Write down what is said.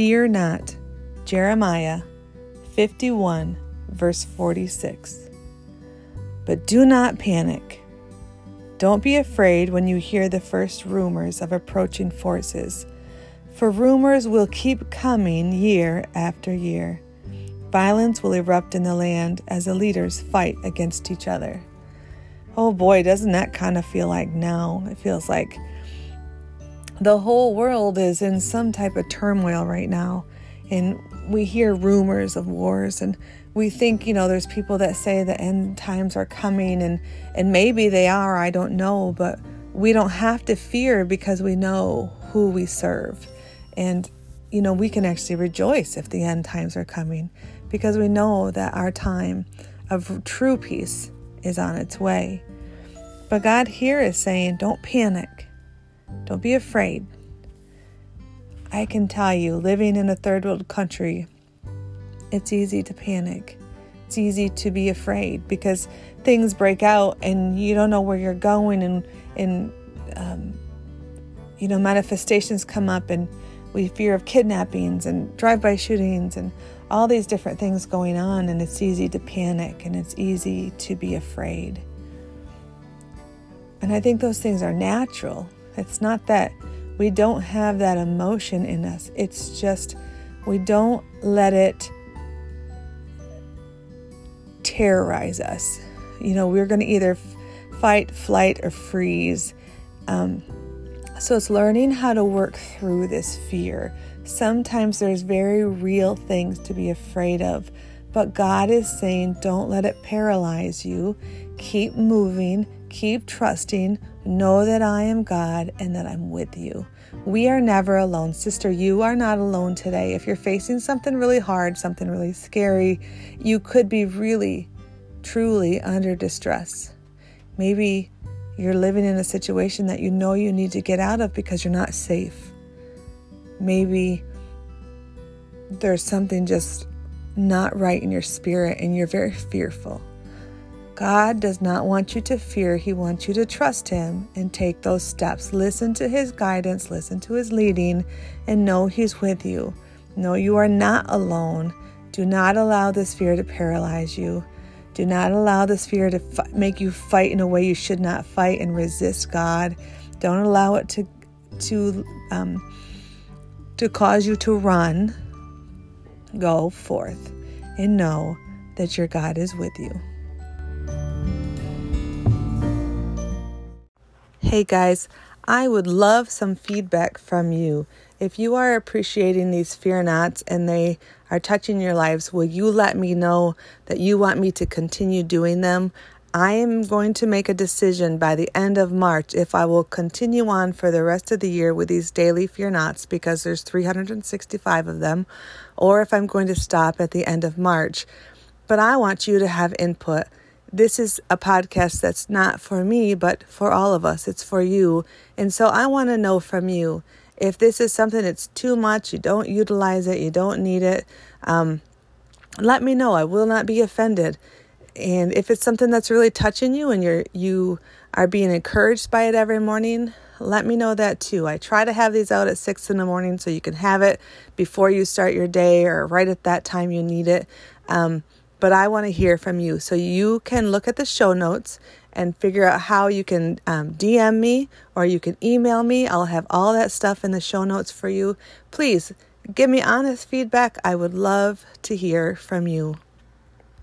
Fear not. Jeremiah 51, verse 46. But do not panic. Don't be afraid when you hear the first rumors of approaching forces, for rumors will keep coming year after year. Violence will erupt in the land as the leaders fight against each other. Oh boy, doesn't that kind of feel like now? It feels like the whole world is in some type of turmoil right now. And we hear rumors of wars and we think, you know, there's people that say the end times are coming and and maybe they are, I don't know, but we don't have to fear because we know who we serve. And you know, we can actually rejoice if the end times are coming because we know that our time of true peace is on its way. But God here is saying, don't panic. Don't be afraid. I can tell you, living in a third world country, it's easy to panic. It's easy to be afraid because things break out and you don't know where you're going, and and um, you know manifestations come up, and we fear of kidnappings and drive-by shootings and all these different things going on, and it's easy to panic and it's easy to be afraid. And I think those things are natural. It's not that we don't have that emotion in us, it's just we don't let it terrorize us. You know, we're going to either fight, flight, or freeze. Um, so it's learning how to work through this fear. Sometimes there's very real things to be afraid of, but God is saying, don't let it paralyze you. Keep moving, keep trusting, know that I am God and that I'm with you. We are never alone. Sister, you are not alone today. If you're facing something really hard, something really scary, you could be really, truly under distress. Maybe you're living in a situation that you know you need to get out of because you're not safe. Maybe there's something just not right in your spirit and you're very fearful. God does not want you to fear. He wants you to trust Him and take those steps. Listen to His guidance, listen to His leading, and know He's with you. Know you are not alone. Do not allow this fear to paralyze you. Do not allow this fear to f- make you fight in a way you should not fight and resist God. Don't allow it to to um, to cause you to run. Go forth and know that your God is with you. Hey guys, I would love some feedback from you. If you are appreciating these fear nots and they are touching your lives, will you let me know that you want me to continue doing them? I am going to make a decision by the end of March if I will continue on for the rest of the year with these daily fear nots because there's 365 of them, or if I'm going to stop at the end of March. But I want you to have input this is a podcast that's not for me, but for all of us. It's for you. And so I want to know from you if this is something that's too much, you don't utilize it, you don't need it. Um, let me know. I will not be offended. And if it's something that's really touching you and you're you are being encouraged by it every morning, let me know that too. I try to have these out at six in the morning so you can have it before you start your day or right at that time you need it. Um, but I want to hear from you. So you can look at the show notes and figure out how you can um, DM me or you can email me. I'll have all that stuff in the show notes for you. Please give me honest feedback. I would love to hear from you.